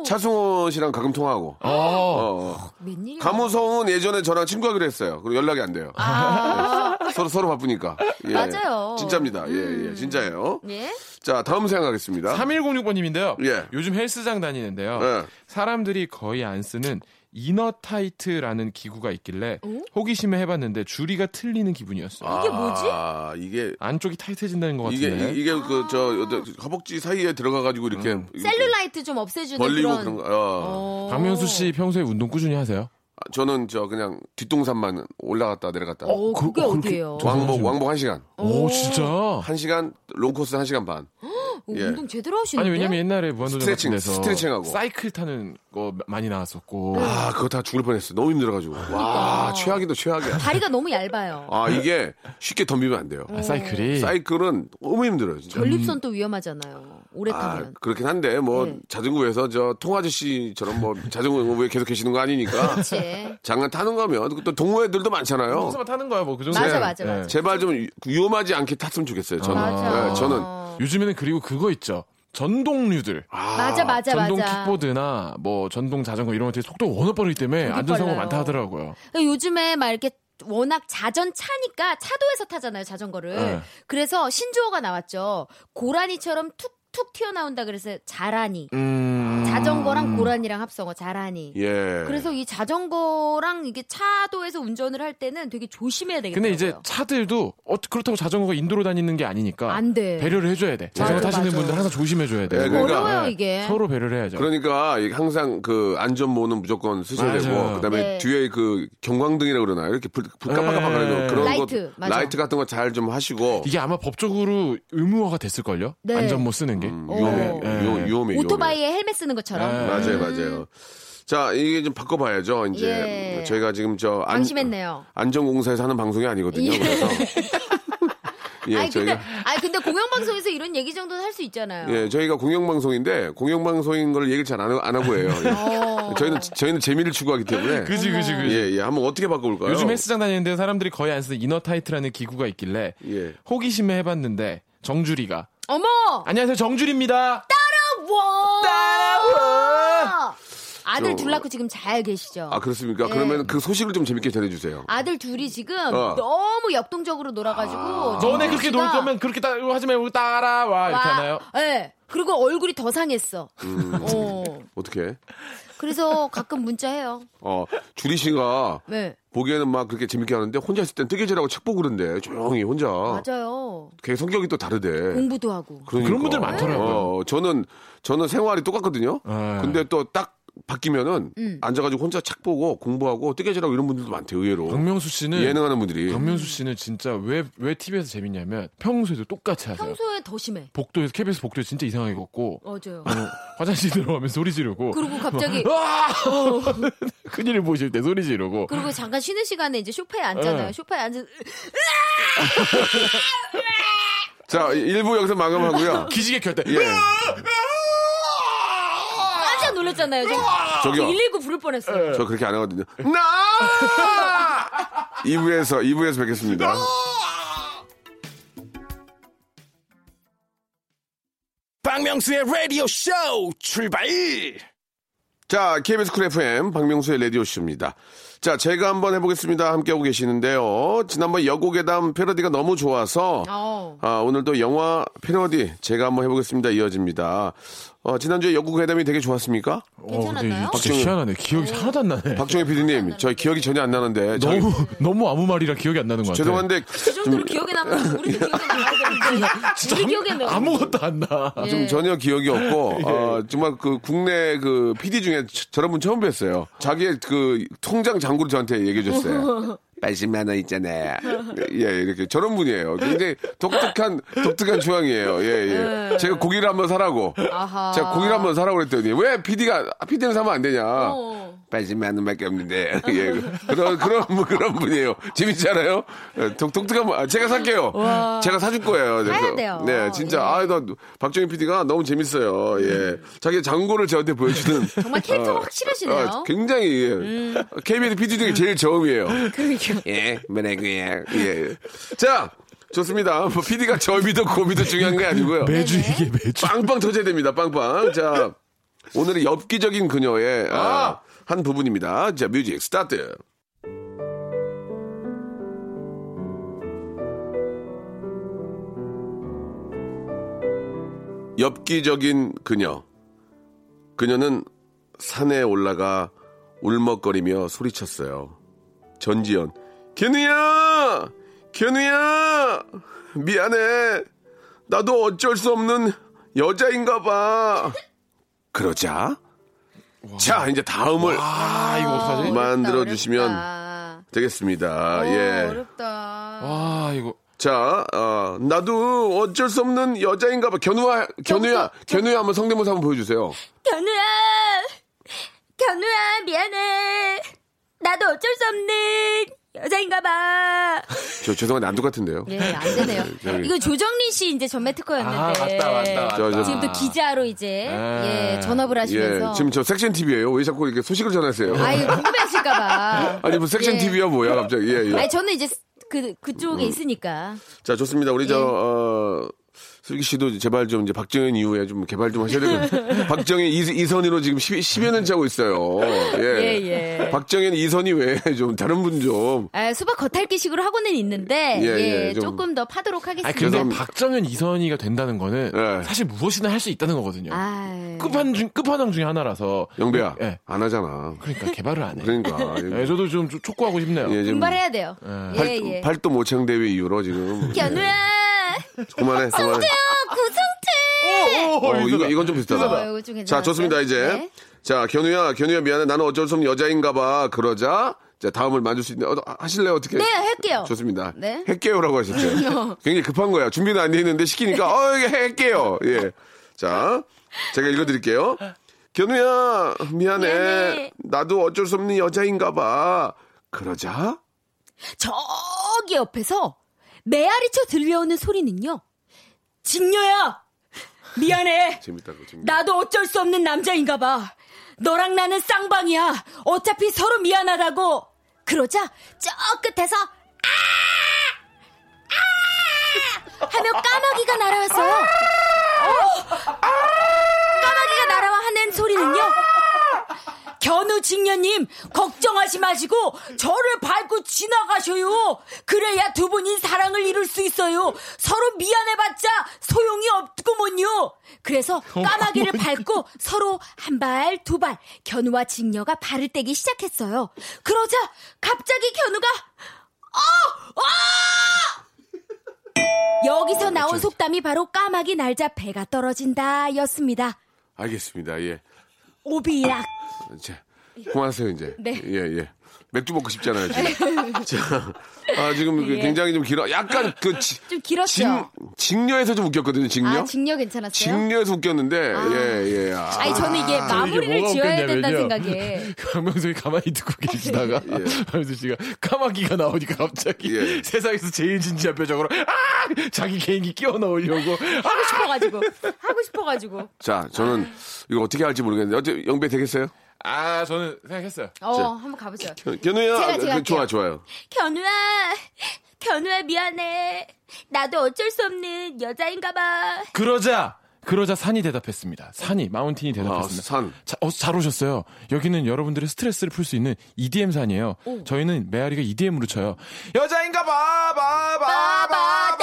예. 차승원 씨랑 가끔 통화하고. 어. 어, 어. 웬일이야. 가무성은 예전에 저랑 친구하기로 했어요. 그리고 연락이 안 돼요. 아, 서로 서로 바쁘니까. 예. 맞아요. 진짜입니다. 예, 예, 진짜예요. 예. 자, 다음 생각하겠습니다. 3106번님인데요. 예. 요즘 헬스장 다니는데요. 예. 사람들이 거의 안 쓰는 inner tight라는 기구가 있길래 호기심에 해봤는데 주리가 틀리는 기분이었어요. 이게 뭐지? 아, 이게 안쪽이 타이트해진다는 것 이게 같은데. 이- 이게 그저 허벅지 사이에 들어가 가지고 이렇게 음. 이렇게 셀룰라이트 좀 없애주는 벌리고 그런. 그런 거. 어. 어. 박명수 씨 평소에 운동 꾸준히 하세요? 아, 저는 저 그냥 뒷동산만 올라갔다 내려갔다. 오, 그- 그게 어, 그렇게 어디예요? 왕복 왕복 1시간. 오, 진짜? 1시간 long 코스 1시간 반. 오, 예. 운동 제대로 하시는데? 아니 왜냐면 옛날에 무한도전 스트레칭, 같은 데서 스트레칭하고. 사이클 타는 거 많이 나왔었고 아, 그거 다 죽을 뻔했어. 너무 힘들어 가지고. 와, 최악이도 최악이야. 다리가 너무 얇아요. 아, 이게 쉽게 덤비면 안 돼요. 아, 사이클이 사이클은 너무 힘들어요, 진짜. 전립선 또 위험하잖아요. 오래 아, 타면. 그렇긴 한데 뭐 네. 자전거에서 저 통아저씨처럼 뭐 자전거에 계속 계시는 거 아니니까 그치. 장난 타는 거면 또 동호회들도 많잖아요. 평소만 타는 거야 뭐 그 정도. 맞아, 맞아, 맞아. 제발 좀 위- 위험하지 않게 탔으면 좋겠어요. 저는. 맞아. 네, 저는 요즘에는 그리고 그거 있죠. 전동류들. 맞아, 맞아, 전동 맞아. 킥보드나 뭐 전동 자전거 이런 것들이 속도가 워낙 빠르기 때문에 되게 안전사고 빨라요. 많다 하더라고요. 그러니까 요즘에 막 이렇게 워낙 자전 차니까 차도에서 타잖아요, 자전거를. 네. 그래서 신조어가 나왔죠. 고라니처럼 툭 툭 튀어나온다 그래서 자라니. 음. 자전거랑 고라니랑 합성어 잘하니. 예. 그래서 이 자전거랑 이게 차도에서 운전을 할 때는 되게 조심해야 되겠더라고요. 근데 이제 차들도 어, 그렇다고 자전거가 인도로 다니는 게 아니니까 안 돼. 배려를 해줘야 돼. 자전거 맞아, 타시는 맞아. 분들 항상 조심해 줘야 돼. 네, 그러니까 어려워요 네. 이게. 서로 배려를 해야죠. 그러니까 항상 그 안전모는 무조건 쓰셔야 맞아요. 되고 그다음에 네. 뒤에 그 경광등이라 그러나 이렇게 불, 불 깜빡깜빡거리는 네. 그런 라이트, 것 맞아. 라이트 같은 거 잘 좀 하시고 이게 아마 법적으로 의무화가 됐을 걸요? 네. 안전모 쓰는 게. 음, 위험해, 어. 위험, 위험해, 위험해. 오토바이에 헬멧 쓰는 것처럼. 네. 맞아요, 맞아요. 자, 이게 좀 바꿔봐야죠. 이제 예. 저희가 지금 저 안, 방심했네요. 안전공사에서 하는 방송이 아니거든요. 예. 그래서 예, 아니 근데 저희가 아니 근데 공영방송에서 이런 얘기 정도는 할 수 있잖아요. 예, 저희가 공영방송인데 공영방송인 걸 얘기를 잘 안 안 하고 해요. 예. 어. 저희는 저희는 재미를 추구하기 때문에 그지, 그지, 그지. 예, 예. 한번 어떻게 바꿔볼까요? 요즘 헬스장 다니는데 사람들이 거의 안 쓰는 inner thigh라는 기구가 있길래 예. 호기심에 해봤는데 정주리가 어머! 안녕하세요 정주리입니다. 와! 따라와! 아들 저- 둘 낳고 지금 잘 계시죠? 아 그렇습니까? 예. 그러면 그 소식을 좀 재밌게 전해주세요. 아들 둘이 지금 어. 너무 역동적으로 놀아가지고 너네 그렇게 놀 거면 그렇게 따, 하지 말고 따라와 이렇게 하나요? 네. 그리고 얼굴이 더 상했어. 음. 어. 어떻게? 그래서 가끔 문자해요. 어 주리 씨가 네. 보기에는 막 그렇게 재밌게 하는데 혼자 있을 땐 뜨개질하고 책 보고 그런데 조용히 혼자. 맞아요. 걔 성격이 또 다르대. 공부도 하고. 그러니까. 그런 분들 많더라고요. 어, 저는 저는 생활이 똑같거든요. 네. 근데 또 딱 바뀌면은 음. 앉아가지고 혼자 책 보고 공부하고 뜨개질하고 이런 분들도 많대요 의외로. 박명수 씨는 예능하는 분들이. 박명수 씨는 진짜 왜 왜 TV에서 재밌냐면 평소에도 똑같이 하세요. 평소에 더 심해. 복도에서 KBS 복도에 진짜 이상하게 걷고 맞아요. 어, 화장실 들어가면 소리 지르고 그리고 갑자기 아! 큰일을 보실 때 소리 지르고 그리고 잠깐 쉬는 시간에 이제 소파에 앉잖아요. 네. 소파에 앉아 자 일부 여기서 마감하고요. 기지개 켤때 예. 깜짝 놀랐잖아요. 지금 저기요. 119 부를 뻔했어요. 저 그렇게 안 하거든요. 나! 2부에서 2부에서 뵙겠습니다. 박명수의 라디오 쇼 출발! 자, KBS 쿨 FM 박명수의 라디오 쇼입니다. 자, 제가 한번 해보겠습니다. 함께하고 계시는데요. 지난번 여고괴담 패러디가 너무 좋아서 어. 아, 오늘도 영화 패러디 제가 한번 해보겠습니다. 이어집니다. 어, 지난주에 여고괴담이 되게 좋았습니까? 괜찮았나요? 어, 진짜 희한하네. 기억이 하나도 안 나네. 박정희 PD님, 저 기억이 전혀 안 나는데. 너무 너무 아무 말이라 기억이 안 나는 것 같아. 죄송한데 그 정도로 기억에 남으면 우리도 기억에 남아야 되는데. 우리 기억에 남 아무것도 안 나. 예. 좀 전혀 기억이 없고 어, 정말 그 국내 그 PD 중에 저- 저런 분 처음 뵀어요. 자기의 그 통장 잔고를 저한테 얘기해 줬어요. 80만 원 있잖아요. 예, 이렇게 저런 분이에요. 굉장히 독특한 독특한 주황이에요. 예, 예. 제가 고기를 한번 사라고. 아하. 제가 고기를 한번 사라고 그랬더니 왜 PD가 PD는 사면 안 되냐? 어. 80만 원밖에 없는데. 예. 그런 그런 분- 그런 분이에요. 재밌지 않아요? 예, 독, 독특한 분. 아, 제가 살게요. 제가 사줄 거예요. 사야 돼요. 네, 진짜 예. 아, 나 박정희 PD가 너무 재밌어요. 예. 자기 장고를 저한테 보여주는 정말 캐릭터 가 어, 확실하시네요. 음. 어, 굉장히 예. KBS PD 중에 제일 저음이에요. 예, 뭐라고요? 예. 자, 좋습니다. 뭐 PD가 저음이도 고음이도 중요한 게 아니고요. 매주. 이게 매주. 빵빵 터져야 됩니다. 빵빵. 자, 오늘의 엽기적인 그녀의 아, 한 부분입니다. 자, music start. 엽기적인 그녀. 그녀는 산에 올라가 울먹거리며 소리쳤어요. 전지현, 견우야! 견우야! 미안해. 나도 어쩔 수 없는 여자인가 봐. 그러자. 자, 이제 다음을 어떡하지? 만들어 주시면. 되겠습니다. 어, 예. 어렵다. 아 이거 자, 어, 나도 어쩔 수 없는 여자인가 봐. 견우야, 견우야, 견우야 한번 성대모사 한번 보여주세요. 견우야, 견우야 미안해. 나도 어쩔 수 없는 여자인가봐. 저 죄송한데 안 똑 같은데요. 예, 안 되네요. 저기. 이거 조정린 씨 이제 전매 특허였는데. 아, 맞다, 맞다, 맞다. 저, 저, 지금 또 기자로 이제 아. 예 전업을 예, 하시면서. 지금 저 섹션 TV예요. 왜 자꾸 이렇게 소식을 전하세요? 아유 궁금해하실까봐. 아니 뭐 섹션 예. TV야 뭐야 갑자기. 예, 예. 아니 저는 이제 그 그쪽에 있으니까. 자, 좋습니다. 우리 저, 예. 어, 슬기 씨도 제발 좀 이제 박정현 이후에 좀 개발 좀 하셔야 되고 박정현 이, 이선희로 지금 10, 10여 년째 하고 있어요. 예. 예, 예. 박정현 이선희 외에 좀 다른 분 좀. 아, 수박 겉핥기식으로 하고는 있는데 예, 예, 예, 좀- 조금 더 파도록 하겠습니다. 근데 박정현 이선희가 된다는 거는 예. 사실 무엇이나 할 수 있다는 거거든요. 아, 끝판 중 끝판왕 중에 하나라서. 영배야 예. 안 하잖아. 그러니까 개발을 안 해. 그러니까 예, 저도 좀 촉- 촉구하고 싶네요. 예, 지금 분발해야 돼요. 팔, 예, 예. 팔도 모창 대회 이후로 지금 견우야, 그만해 그만해. 구성태. 어, 이거 이건 좀 비슷하다. 어, 이거 좀 자, 괜찮았어요. 좋습니다, 이제. 네. 자, 견우야, 견우야, 미안해. 나는 어쩔 수 없는 여자인가 봐. 그러자. 자, 다음을 만들 수 있는, 어, 하실래요? 어떻게? 네, 할게요. 좋습니다. 네. 할게요라고 하셨죠. 굉장히 급한 거야. 준비는 안 돼 있는데 시키니까, 어, 이게 할게요. 예. 자, 제가 읽어드릴게요. 견우야, 미안해. 미안해. 나도 어쩔 수 없는 여자인가 봐. 그러자. 저기 옆에서 메아리쳐 들려오는 소리는요. 진녀야! 미안해! 재밌다. 나도 어쩔 수 없는 남자인가 봐. 너랑 나는 쌍방이야. 어차피 서로 미안하다고. 그러자 저 끝에서 아! 아! 하며 까마귀가 날아왔어요. 어! 까마귀가 날아와 하는 소리는요. 견우 직녀님 걱정하지 마시고 저를 밟고 지나가셔요. 그래야 두 분이 사랑을 이룰 수 있어요. 서로 미안해봤자 소용이 없구먼요. 그래서 까마귀를 밟고 서로 한 발, 두 발, 견우와 직녀가 발을 떼기 시작했어요. 그러자 갑자기 견우가 어! 어! 여기서 나온 속담이 바로 까마귀 날자 배가 떨어진다 였습니다. 알겠습니다. 예. 오비락. 자, 그만하세요, 이제. 네. 예, 예. 맥주 먹고 싶잖아요, 지금. 자, 아, 지금 그 예. 굉장히 좀 길어. 약간 그, 지, 좀 길었죠? 직, 직녀에서 좀 웃겼거든요, 직녀. 아, 직녀 괜찮았어요? 직녀에서 웃겼는데, 예, 예. 아, 아니 저는 이게 마무리를 이게 지어야. 된다는 생각에 강명석이 가만히 듣고 계시다가 박명수 씨가 까마귀가 나오니까 갑자기 예. 세상에서 제일 진지한 표정으로 아 자기 개인기 끼워 넣으려고 하고 싶어가지고 하고 싶어가지고 자, 저는 이거 어떻게 할지 모르겠는데, 어째 영배 되겠어요? 아 저는 생각했어요. 어 자. 한번 가보죠. 견- 견우야, 제가- 제가 그, 좋아. 좋아요. 견우야 견우야 미안해 나도 어쩔 수 없는 여자인가봐 그러자 그러자 산이 대답했습니다. 산이 마운틴이 대답했습니다. 아, 산. 자, 어, 잘 오셨어요. 여기는 여러분들의 스트레스를 풀 수 있는 EDM 산이에요. 저희는 메아리가 EDM으로 쳐요. 여자인가 봐, 봐, 봐, 봐,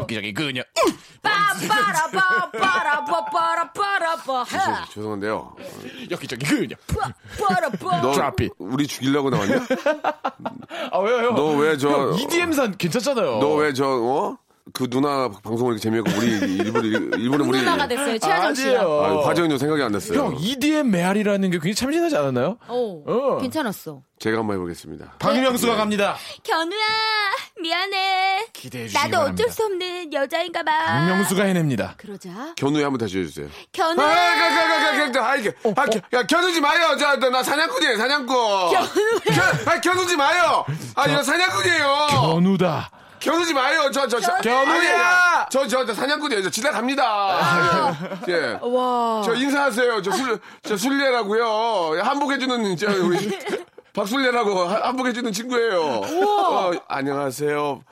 엽기적인 그녀. 빠빠라빠빠라빠빠라빠라빠 죄- 죄송한데요. 엽기적인 그녀. 빠빠라빠 너 it. 우리 죽이려고 나왔냐? 아 왜요? 너왜 저- 형, EDM 산 괜찮잖아요. 너 왜 저, 어? 그 누나 방송을 이렇게 재미없고 우리 일부러, 일부러 우리. 누나가 됐어요 최하정 씨가. 아, 화정이 생각이 안 났어요. 형 EDM 메아리라는 게 굉장히 참신하지 않았나요? 오 어. 괜찮았어 제가 한번 해보겠습니다. 박명수가 갑니다. 견우야 미안해 기대해 주시기 나도 바랍니다. 어쩔 수 없는 여자인가 봐 박명수가 해냅니다. 그러자 견우에 한번 다시 해주세요. 아, 견우야 가, 가, 가, 가, 가, 아, 이게, 아, 겨, 야, 겨누지 마요. 저, 저, 나 사냥꾼이에요, 사냥꾼. 견, 아, 겨누지 마요. 아, 이거 사냥꾼이에요. 견우다. 겨누지 마요. 저, 저, 저. 견우야! 아니, 저, 저, 저 사냥꾼이에요. 저 지나갑니다. 예. 와 저 인사하세요. 저 술, 저 술래라고요. 한복해주는, 저, 우리. 박술래라고 한- 한복해주는 친구예요. 어, 안녕하세요.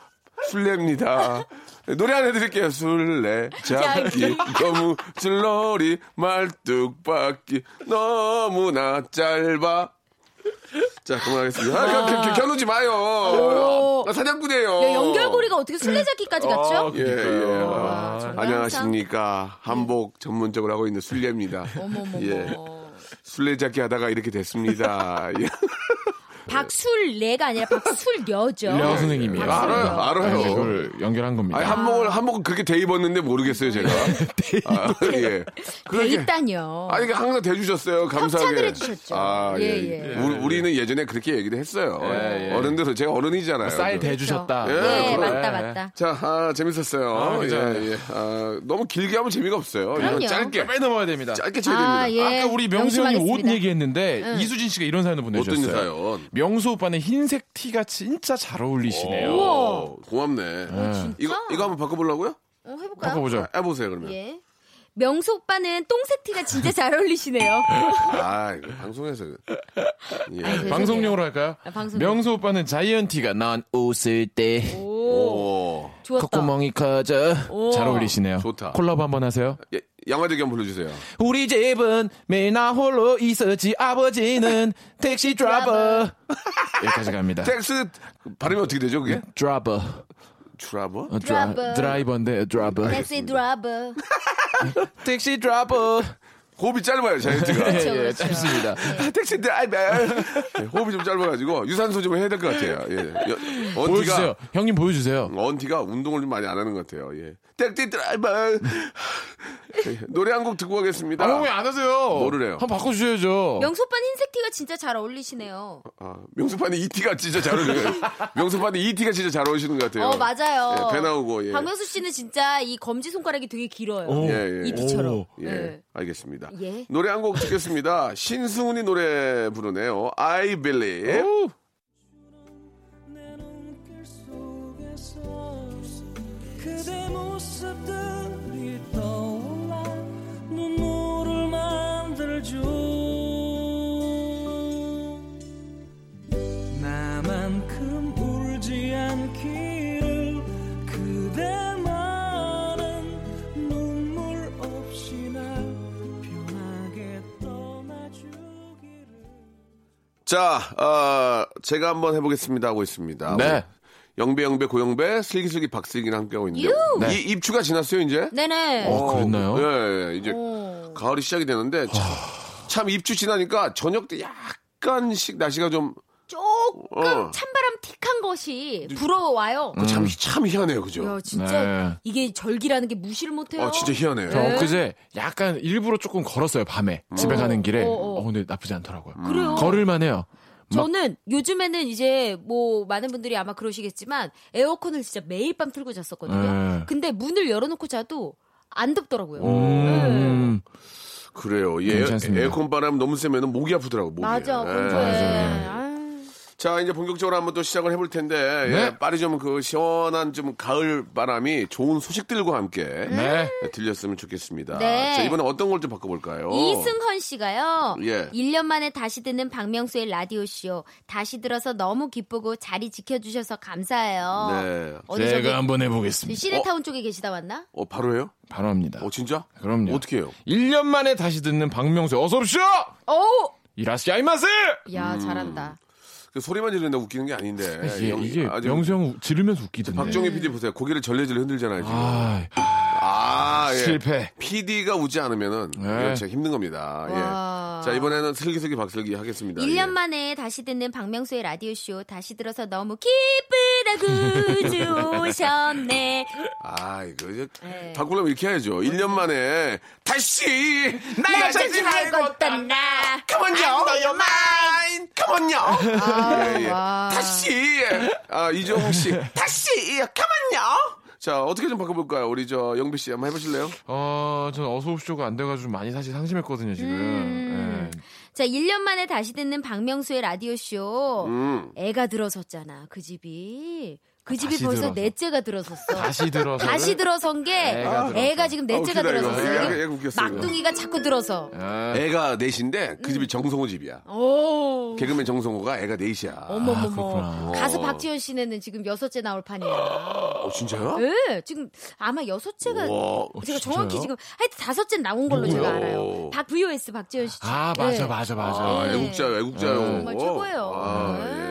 술래입니다. 네, 노래 하나 해드릴게요. 술래, 잡기, 너무 줄놀이, 말뚝박기, 너무나 짧아. 자, 그만하겠습니다. 아, 겨, 겨, 겨, 겨누지 마요. 오. 나 사냥꾼이에요. 야, 연결고리가 어떻게 술래잡기까지 갔죠? 예, 예. 와, 정말 안녕하십니까. 한복 전문적으로 하고 있는 술래입니다. 어머머머. 예. 술래잡기 하다가 이렇게 됐습니다. 예. 박술래가 아니라 박술려죠. 려 선생님이에요. 박술려. 알아요, 알아요. 네. 그걸 연결한 겁니다. 아니, 한복을, 한복을 그렇게 대 입었는데 모르겠어요, 제가. 아, 예. 있다뇨. 아니, 이게 항상 대주셨어요. 감사하게. 협찬을 해주셨죠. 아, 예. 예, 예. 우리, 우리는 예전에 그렇게 얘기도 했어요. 예, 예. 어른들은 제가 어른이잖아요. 쌀 대주셨다. 예, 네, 그럼. 맞다, 맞다. 자, 아, 재밌었어요. 아. 예, 예. 아, 너무 길게 하면 재미가 없어요. 그럼요. 짧게. 빨리 넘어야 됩니다. 짧게 쳐야 됩니다. 아, 예. 아까 우리 명수 형이 옷. 얘기했는데 이수진 씨가 이런 사연을 어떤 보내주셨어요. 사연? 명수 오빠는 흰색 티가 진짜 잘 어울리시네요. 오, 고맙네. 진짜? 이거, 이거 한번 바꿔보려고요? 어, 해볼까요? 바꿔보죠. 해보세요, 그러면. 예. 명수 오빠는 똥새티가 진짜 잘 어울리시네요. 아, 이거 방송에서. 예. 아이고. 방송용으로 할까요? 아, 방송용. 명수 오빠는 자이언티가 난 웃을 때 오, 오. 좋았다. 콧구멍이 커져 오. 잘 어울리시네요. 좋다. 콜라보 한번 하세요. 예, 양화대 기 한번 불러주세요. 우리 집은 매일 나 홀로 있었지 아버지는 택시 드라이버 여기까지 갑니다. 택시 발음이 어떻게 되죠, 그게? 드라이버 트라버? 어, 드라, 드라이버. 드라이버인데 드라이버 섹시 드라이버. 택시 드라이버 호흡이 짧아요, 자이언티가. 그렇죠, 예, 그렇죠. 짧습니다. 아, 택시 드라이버. 예, 호흡이 좀 짧아가지고 유산소 좀 해야 될 것 같아요. 예. 여- 보여주세요. 언티가 형님 보여주세요. 언티가 운동을 좀 많이 안 하는 것 같아요. 예. 택시 드라이버. 예, 노래 한 곡 듣고 가겠습니다. 아, 형왜 안 하세요? 뭐를 해요? 한번 바꿔주셔야죠. 오빠는 흰색 티가 진짜 잘 어울리시네요. 아, 명수판이 이티가 진짜 잘 어울려요. 명수판이 이티가 진짜 잘 어울리시는 것 같아요. 어, 맞아요. 예, 배 나오고, 예. 박명수 씨는 진짜 이 검지 손가락이 되게 길어요. 오. 예, 예. 이 티처럼. 오. 예, 예. 알겠습니다. 예. 노래 한 곡 듣겠습니다. 신승훈이 노래 부르네요. I Believe. 오. 모습들이 떠올라 눈물을 만들죠 나만큼 울지 않기를 그대만은 눈물 없이 날 편하게 떠나주기를 자, 어, 제가 한번 해보겠습니다 하고 있습니다. 네. 영배, 영배, 고영배, 슬기슬기, 박슬기랑 함께하고 있는데. 유! 네. 이 입추가 지났어요, 이제? 네네. 어, 그랬나요? 예, 예, 이제 오. 가을이 시작이 되는데, 참, 참 입추 지나니까 저녁 때 약간씩 날씨가 좀, 조금 어. 찬바람 틱한 것이 불어와요. 그 참, 참 희한해요, 그죠? 야, 진짜 네. 이게 절기라는 게 무시를 못해요. 아, 진짜 희한해요. 저 엊그제 약간 일부러 조금 걸었어요 밤에 집에 가는 길에 어, 어, 어. 근데 나쁘지 않더라고요 그래요. 걸을만 해요 저는 요즘에는 이제 뭐 많은 분들이 아마 그러시겠지만 에어컨을 진짜 매일 밤 틀고 잤었거든요. 네. 근데 문을 열어놓고 자도 안 덥더라고요. 네. 음, 그래요. 예. 에어컨 바람 너무 세면 목이 아프더라고, 목이. 맞아, 예. 공부해. 아유. 자, 이제 본격적으로 한번 또 시작을 해볼 텐데, 예, 네. 빨리 좀 그 시원한 좀 가을 바람이 좋은 소식들과 함께 네 들렸으면 좋겠습니다. 네. 자, 이번에 어떤 걸 좀 바꿔볼까요? 이승헌 씨가요. 예. 1년 만에 다시 듣는 박명수의 라디오쇼. 다시 들어서 너무 기쁘고 자리 지켜주셔서 감사해요. 네. 어디 저기 제가 한번 해보겠습니다 시내타운 쪽에 계시다 왔나? 어, 바로 해요? 바로 합니다 어, 진짜? 그럼요 어떻게 해요? 1년 만에 다시 듣는 박명수 어서 오십시오 오! 이라시아이마스 야, 음. 잘한다. 그 소리만 지르는데 웃기는 게 아닌데. 이게, 영- 이게 명수 형 지르면서 웃기던데 박정희 PD 보세요. 고개를 절레절레 흔들잖아요, 지금. 아, 아, 예. 실패 PD가 웃지 않으면은 네. 이거 진짜 힘든 겁니다. 와. 예. 자, 이번에는 슬기슬기 박슬기 하겠습니다. 1년 예. 만에 다시 듣는 박명수의 라디오 쇼. 다시 들어서 너무 기쁘다고 좋으셨네. 아, 이거 이제 네. 바꾸려면 이렇게 해야죠. 1년 만에 다시 날날 찾지 말고 떠나. Come on, yo. You're mine. Come on, yo. 예, 예. 와. 다시. 아, 이종욱 씨. 다시. Come on, yo. 자, 어떻게 좀 바꿔볼까요? 우리 저 영배 씨 한번 해보실래요? 어, 저는 어서 오십시오가 안 돼가지고 많이 사실 상심했거든요 지금 음. 예. 자, 1년 만에 다시 듣는 박명수의 라디오쇼. 음. 애가 들어섰잖아, 그 집이. 그 집이 벌써 들어서. 넷째가 들어섰어. 다시 들어서 다시 들어선 게 애가 애가, 들어서. 지금 넷째가 아, 이거. 들어섰어. 애가- 애가. 막둥이가 자꾸 들어서. 아, 애가 넷인데 그 집이 정성호 집이야. 오. 개그맨 정성호가 애가 넷이야. 어머머머. 그렇구나. 가수 어. 박지현 씨네는 지금 여섯째 나올 판이야. 어, 진짜요? 네, 지금 아마 여섯째가 와, 제가 진짜요? 정확히 지금 하여튼 다섯째 나온 걸로 제가 알아요. 박 VOS 박지현 씨. 아 맞아 네. 맞아 맞아 아, 네. 애국자요, 애국자요. 정말 최고예요. 아, 네.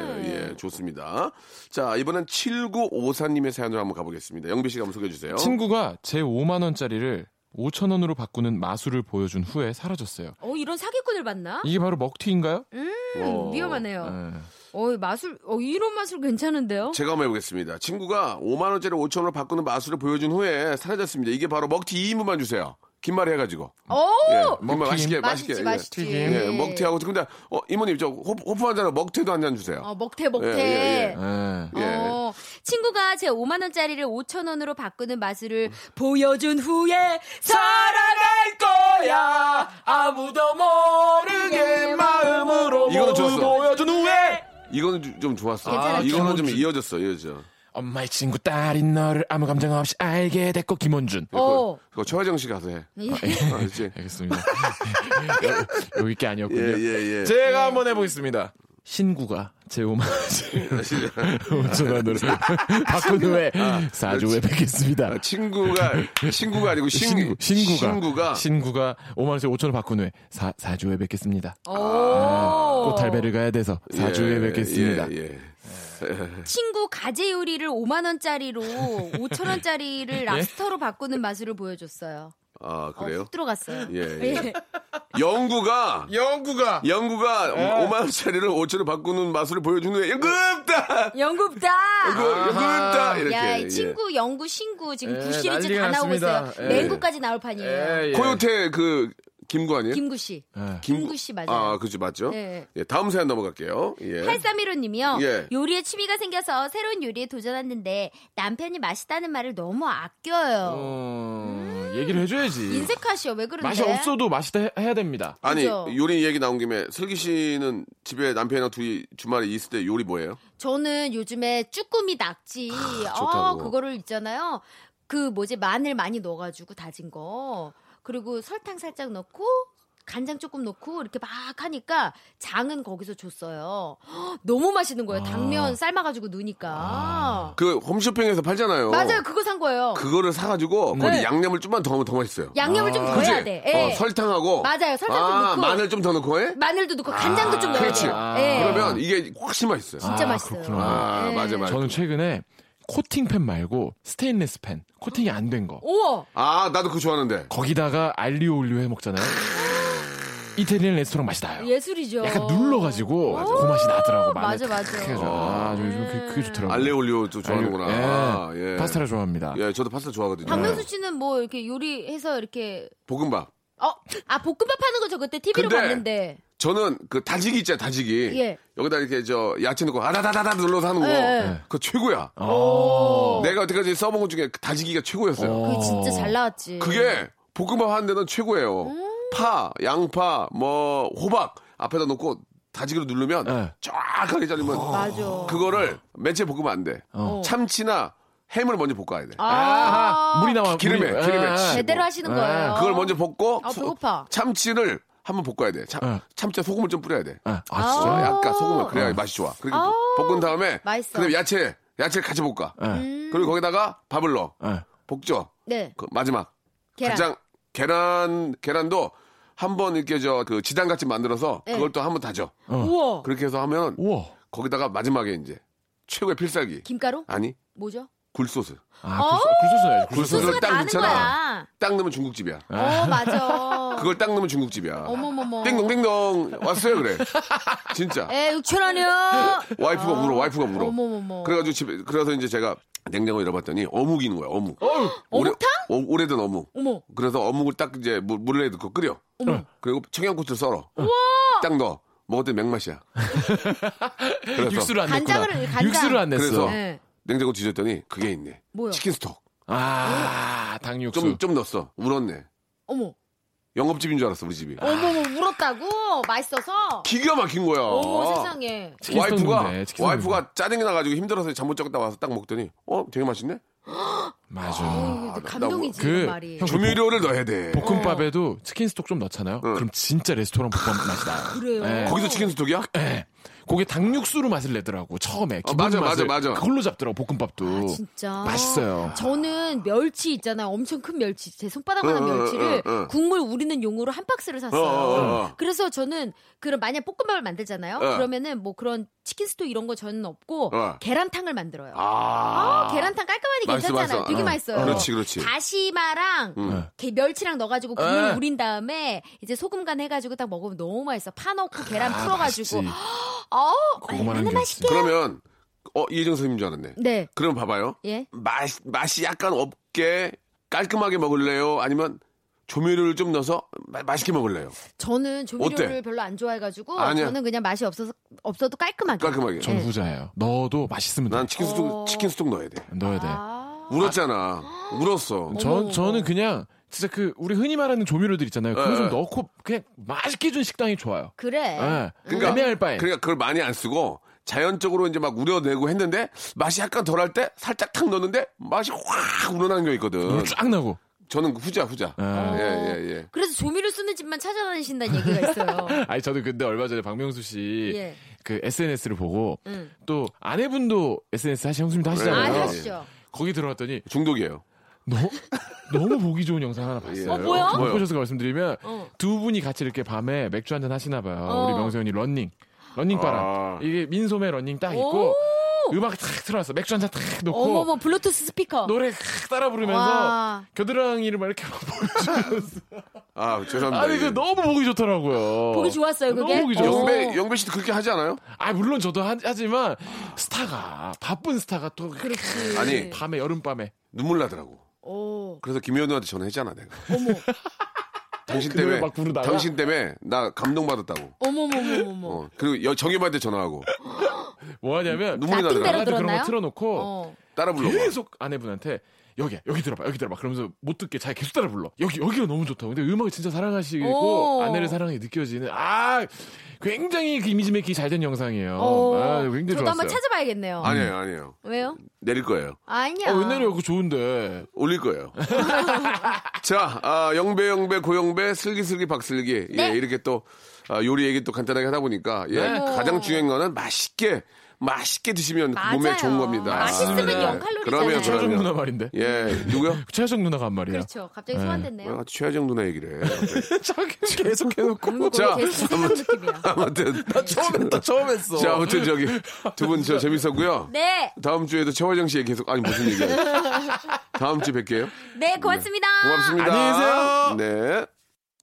좋습니다. 자, 이번엔 7954님의 사연으로 한번 가보겠습니다. 영배 씨가 한번 소개해 주세요. 친구가 제 5만 원짜리를 5천 원으로 바꾸는 마술을 보여준 후에 사라졌어요. 어 이런 사기꾼을 봤나? 이게 바로 먹튀인가요? 음, 어. 위험하네요. 네. 어 마술, 어 이런 마술 괜찮은데요? 제가 한번 해보겠습니다. 친구가 5만원짜리 5천원으로 바꾸는 마술을 보여준 후에 사라졌습니다. 이게 바로 먹튀 2인분만 주세요. 긴말 해가지고. 오, 예, 먹튀. 맛있게, 맛있게. 맛있지 예. 맛있지. 예, 먹튀하고. 근데, 어, 이모님, 저, 호프, 호프 한 잔, 먹튀도 한 잔 주세요. 어 먹태 먹태. 예, 예, 네. 예. 어, 친구가 제 5만 원짜리를 5천 원으로 바꾸는 마술을 보여준 후에 살아갈 거야. 아무도 모르게 마음으로 이거는 좋았어. 보여준 후에 이거는 좀, 좀 좋았어. 괜찮았죠? 이거는 좀 이어졌어, 이어져. 엄마의 친구 딸인 너를 아무 감정 없이 알게 됐고 김원준. 어, 그거 최화정 씨 가 서 해. 예. 알지? 알겠습니다. 여- 여기 게 아니었군요. 예, 예, 예. 제가 한번 해보겠습니다. 신구가 제 5만 원을 5천 원으로 바꾼 후에 4주 후에 뵙겠습니다. 아, 친구가 친구가 아니고 신, 신구, 신구가 신구가 신구가 5만 원씩 5천 원 바꾼 후에 4, 4주 후에 뵙겠습니다. 오. 꽃달배를 가야 돼서 4주 후에 뵙겠습니다. 예, 예. 친구 가재 요리를 5만 원짜리로 5천 원짜리를 랍스터로 바꾸는 마술을 보여줬어요. 아 어, 그래요? 훅 들어갔어요. 예, 예. 영구가 영구가 영구가 5만 원짜리를 5천 원 바꾸는 마술을 보여준 후에 영구다 영급다. 영구다 이렇게 야, 예. 이 친구, 영구, 신구 지금 예, 구 시리즈 난리가 다 나오고 났습니다. 있어요. 예. 맹구까지 나올 판이에요. 코요태 그 김구 아니에요? 김구 씨. 예. 김구 씨 맞아요. 아, 그죠 맞죠? 예. 예, 다음 사연 넘어갈게요. 예. 8315님이요. 예. 요리에 취미가 생겨서 새로운 요리에 도전했는데 남편이 맛있다는 말을 너무 아껴요. 어, 얘기를 해줘야지. 인색하시오. 왜 그런데? 맛이 없어도 맛있다 해- 해야 됩니다. 아니 그죠? 요리 얘기 나온 김에 슬기 씨는 집에 남편이랑 둘이 주말에 있을 때 요리 뭐예요? 저는 요즘에 쭈꾸미 낙지. 아, 좋다고. 그거를 있잖아요. 그 뭐지 마늘 많이 넣어가지고 다진 거. 그리고 설탕 살짝 넣고 간장 조금 넣고 이렇게 막 하니까 장은 거기서 줬어요. 헉, 너무 맛있는 거예요. 당면 삶아가지고 넣으니까. 그 홈쇼핑에서 팔잖아요. 맞아요. 그거 산 거예요. 그거를 사가지고 거기 네. 양념을 좀만 더 하면 더 맛있어요. 양념을 좀더 그치? 해야 돼. 예. 어, 설탕하고 맞아요. 설탕 좀 아, 넣고. 마늘 좀 더 넣고 해? 마늘도 넣고 간장도 좀 넣어야 그렇지. 돼요. 예. 그러면 이게 훨씬 맛있어요. 진짜 아, 맛있어요. 그렇구나. 아, 예. 맞아 맞아. 저는 최근에 코팅팬 말고 스테인레스 팬, 코팅이 안 된 거. 우와. 아 나도 그거 좋아하는데. 거기다가 알리오 올리오 해 먹잖아요. 이태리안 레스토랑 맛이 나요. 예술이죠. 약간 눌러가지고 그 맛이 나더라고. 맞아, 맞아. 아, 저 요즘 그, 그게 좋더라고요. 알레올리오도 좋아하는구나. 알리오- 아, 예. 예. 파스타를 좋아합니다. 예, 저도 파스타 좋아하거든요. 박명수 씨는 뭐 이렇게 요리해서 이렇게 볶음밥. 어, 아 볶음밥 하는 거 저 그때 TV로 근데 봤는데. 저는 그 다지기 있잖아요, 다지기. 예. 여기다 이렇게 저 야채 넣고 아다다다다 눌러서 하는 거. 예, 예. 그거 최고야. 어. 내가 여태까지 써본 것 중에 그 다지기가 최고였어요. 그게 진짜 잘 나왔지. 그게 볶음밥 하는 데는 최고예요. 음. 파, 양파, 뭐 호박 앞에다 놓고 다지기로 누르면 예. 쫙하게 잘리면 맞아. 그거를 맨 처음에 볶으면 안 돼. 어. 참치나 햄을 먼저 볶아야 돼. 아, 물이 나와. 기름에, 물이- 기름에 아, 치고. 제대로 하시는 거예요. 그걸 먼저 볶고 아, 소- 배고파. 참치를 한번 볶아야 돼. 참, 어. 참치에 소금을 좀 뿌려야 돼. 아, 어, 아, 진짜? 약간 소금을 그래야 맛이 좋아. 그리고 아. 볶은 다음에 맛있어. 그다음에 야채 야채 같이 볶아. 예. 그리고 거기다가 밥을 넣어. 예. 볶죠. 네. 그 마지막 계란. 가장 계란 계란도 한번 이렇게 저 그 지단 같이 만들어서 네. 그걸 또 한번 다져. 우와. 그렇게 해서 하면 우와. 거기다가 마지막에 이제 최고의 필살기. 김가루? 아니 뭐죠? 굴소스. 아, 굴소, 굴소스 넣어야지. 굴소스. 굴소스를 딱 넣잖아. 딱 넣으면 중국집이야. 어, 맞아. 그걸 딱 넣으면 중국집이야. 어머머머. 띵동띵동 왔어요 그래. 진짜. 에, 육천 원이요. 와이프가 울어. 와이프가 울어. 아. 어머머머. 그래가지고 집에 그래서 이제 제가 냉장고 열어봤더니 어묵이 있는 거야. 어묵. 어묵탕? 오래, 오, 오래된 어묵. 어머. 그래서 어묵을 딱 이제 물, 물에 넣고 끓여. 그리고 청양고추를 썰어. 딱 넣어. 먹을 때 맥맛이야. 그래서 육수를 안 냈구나. 간장을- 간장. 육수를 안 냈어. 그래서 네. 냉장고 뒤졌더니 그게 있네. 뭐요? 치킨 스톡. 아, 당육수. 좀, 좀 넣었어. 울었네. 어머. 영업집인 줄 알았어, 우리 집이. 어머머, 울었다고? 맛있어서? 기가 막힌 거야. 어머, 세상에. 치킨 와이프가, 넣네, 치킨 스톡 와이프가 짜증이 나가지고 힘들어서 잠 못 자고 딱 와서 딱 먹더니, 어, 되게 맛있네? 맞아. 어, 나- 감동이지, 그- 그 말이. 형, 조미료를 넣어야 돼. 볶음밥에도 치킨 스톡 좀 넣잖아요. 그럼 진짜 레스토랑 볶음밥 맛이 나요. 그래요? 예. 거기서 치킨 스톡이야? 예. 그게 닭육수로 맛을 내더라고 처음에 어, 기본 맞아, 맛을 맞아, 맞아. 그걸로 잡더라고 볶음밥도 아, 진짜. 맛있어요. 저는 멸치 있잖아요. 엄청 큰 멸치. 제 손바닥만한 응, 응, 멸치를 응, 응. 국물 우리는 용으로 한 박스를 샀어요. 어, 어, 어. 그래서 저는 그런 만약 볶음밥을 만들잖아요. 어. 그러면은 뭐 그런 치킨 스톡 이런 거 저는 없고 어. 계란탕을 만들어요. 아. 아, 계란탕 깔끔하니 맛있어, 괜찮잖아요. 맛있어. 되게 어. 맛있어요. 그렇지, 그렇지. 다시마랑 음. 게- 멸치랑 넣어가지고 국물 에. 우린 다음에 이제 소금 간 해가지고 딱 먹으면 너무 맛있어. 파 넣고 계란 아, 풀어가지고. 맛있지. 어, 얼마나 한게 맛있게. 그러면, 어, 이혜정 선생님인 줄 알았네. 네. 그럼 봐봐요. 예. 맛, 맛이 약간 없게 깔끔하게 먹을래요? 아니면 조미료를 좀 넣어서 마- 맛있게 먹을래요? 저는 조미료를 어때? 별로 안 좋아해가지고 아니야. 저는 그냥 맛이 없어서 없어도 깔끔하게. 깔끔하게. 전 네. 후자예요. 넣어도 맛있으면 돼. 난 치킨 스톡, 어. 치킨 스톡 넣어야 돼. 넣어야 돼. 아. 울었잖아. 울었어. 전 저는. 그냥 진짜 그 우리 흔히 말하는 조미료들 있잖아요. 그거 예, 좀 예. 넣고 그냥 맛있게 준 식당이 좋아요. 그래. 예. 그러니까- 애매할 바에. 그러니까 그걸 많이 안 쓰고 자연적으로 이제 막 우려내고 했는데 맛이 약간 덜할 때 살짝 탁 넣었는데 맛이 확 우러나는 게 있거든. 물쫙 나고. 저는 후자 후자. 아. 예, 예, 예. 그래서 조미료 쓰는 집만 찾아다니신다는 얘기가 있어요. 아니 저도 근데 얼마 전에 박명수 씨 예. 그 SNS를 보고 응. 또 아내분도 SNS 하시 형수님도 하시잖아요. 네. 아, 하시죠. 거기 들어갔더니 중독이에요. 너, 너무 보기 좋은 영상 하나 봤어요. 어, 뭐야? 보셔서 말씀드리면 어. 두 분이 같이 이렇게 밤에 맥주 한잔 하시나 봐요. 어. 우리 명수 형이 런닝. 런닝바람. 아. 이게 민소매 런닝 딱 있고 음악 탁 틀어놨어. 맥주 한 잔 탁 놓고 어머머, 블루투스 스피커. 노래 탁 따라 부르면서 와. 겨드랑이를 막 이렇게 막 보여주면서 아 죄송합니다. 아니 그 예. 너무 보기 좋더라고요. 보기 좋았어요, 그게? 너무 보기 좋았어. 영배 영배 씨도 그렇게 하지 않아요? 아 물론 저도 하, 하지만 스타가 바쁜 스타가 또 그렇지. 아니. 밤에 여름밤에 눈물 나더라고. 오. 그래서 김현우한테 전화했잖아 내가. 어머. 당신 그 때문에 막 부르다가? 당신 때문에 나 감동받았다고. 어머머머머머. 어. 그리고 여, 정혜반한테 전화하고 뭐 하냐면 눈물이. 대로 나한테 그런? 거 틀어놓고 어. 따라 불러. 계속 아내분한테 여기 여기 들어봐 여기 들어봐 그러면서 못 듣게 자기 계속 따라 불러 여기 여기가 너무 좋다고 근데 음악을 진짜 사랑하시고 오. 아내를 사랑이 느껴지는 아 굉장히 그 이미지 메이킹 잘된 영상이에요 어. 아 굉장히 저도 한번 좋았어요 찾아봐야겠네요. 아니에요, 아니에요. 왜요? 내릴 거예요. 아니야. 아, 왜 내려 그거 좋은데 올릴 거예요. 자, 아, 영배, 영배, 고영배, 슬기슬기, 박슬기. 네. 예, 이렇게 또, 아, 요리 얘기 또 간단하게 하다 보니까, 예, 네. 가장 중요한 거는 맛있게, 맛있게 드시면 맞아요. 몸에 좋은 겁니다. 맛있으면 네. 0칼로리잖아요. 그러면, 최하정 그러면. 누나 말인데 예, 누구요? 최하정 누나가 한 말이야 그렇죠. 갑자기 네. 소환됐네요. 아, 최하정 누나 얘기를 해. 자기 계속 해놓고 자, 생각 느낌이야. 아무튼. 처음 했다 처음 했어 자, 아무튼 저기, 두 분 저 재밌었고요. 네. 다음 주에도 최화정 씨 얘기 계속, 아니, 무슨 얘기예요? 다음 주에 뵐게요. 네, 고맙습니다. 고맙습니다. 안녕히 계세요. 네.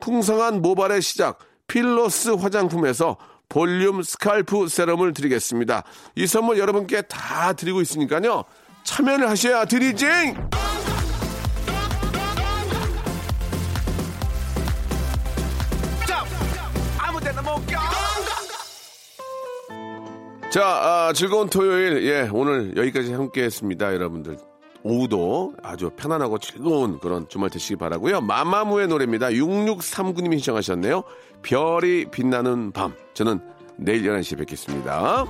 풍성한 모발의 시작 필로스 화장품에서 볼륨 scalp 세럼을 드리겠습니다. 이 선물 여러분께 다 드리고 있으니까요. 참여를 하셔야 드리지! 자, 아, 즐거운 토요일, 예, 오늘 여기까지 함께 했습니다, 여러분들. 오후도 아주 편안하고 즐거운 그런 주말 되시기 바라고요 마마무의 노래입니다. 6639님이 신청하셨네요. 별이 빛나는 밤. 저는 내일 11시에 뵙겠습니다.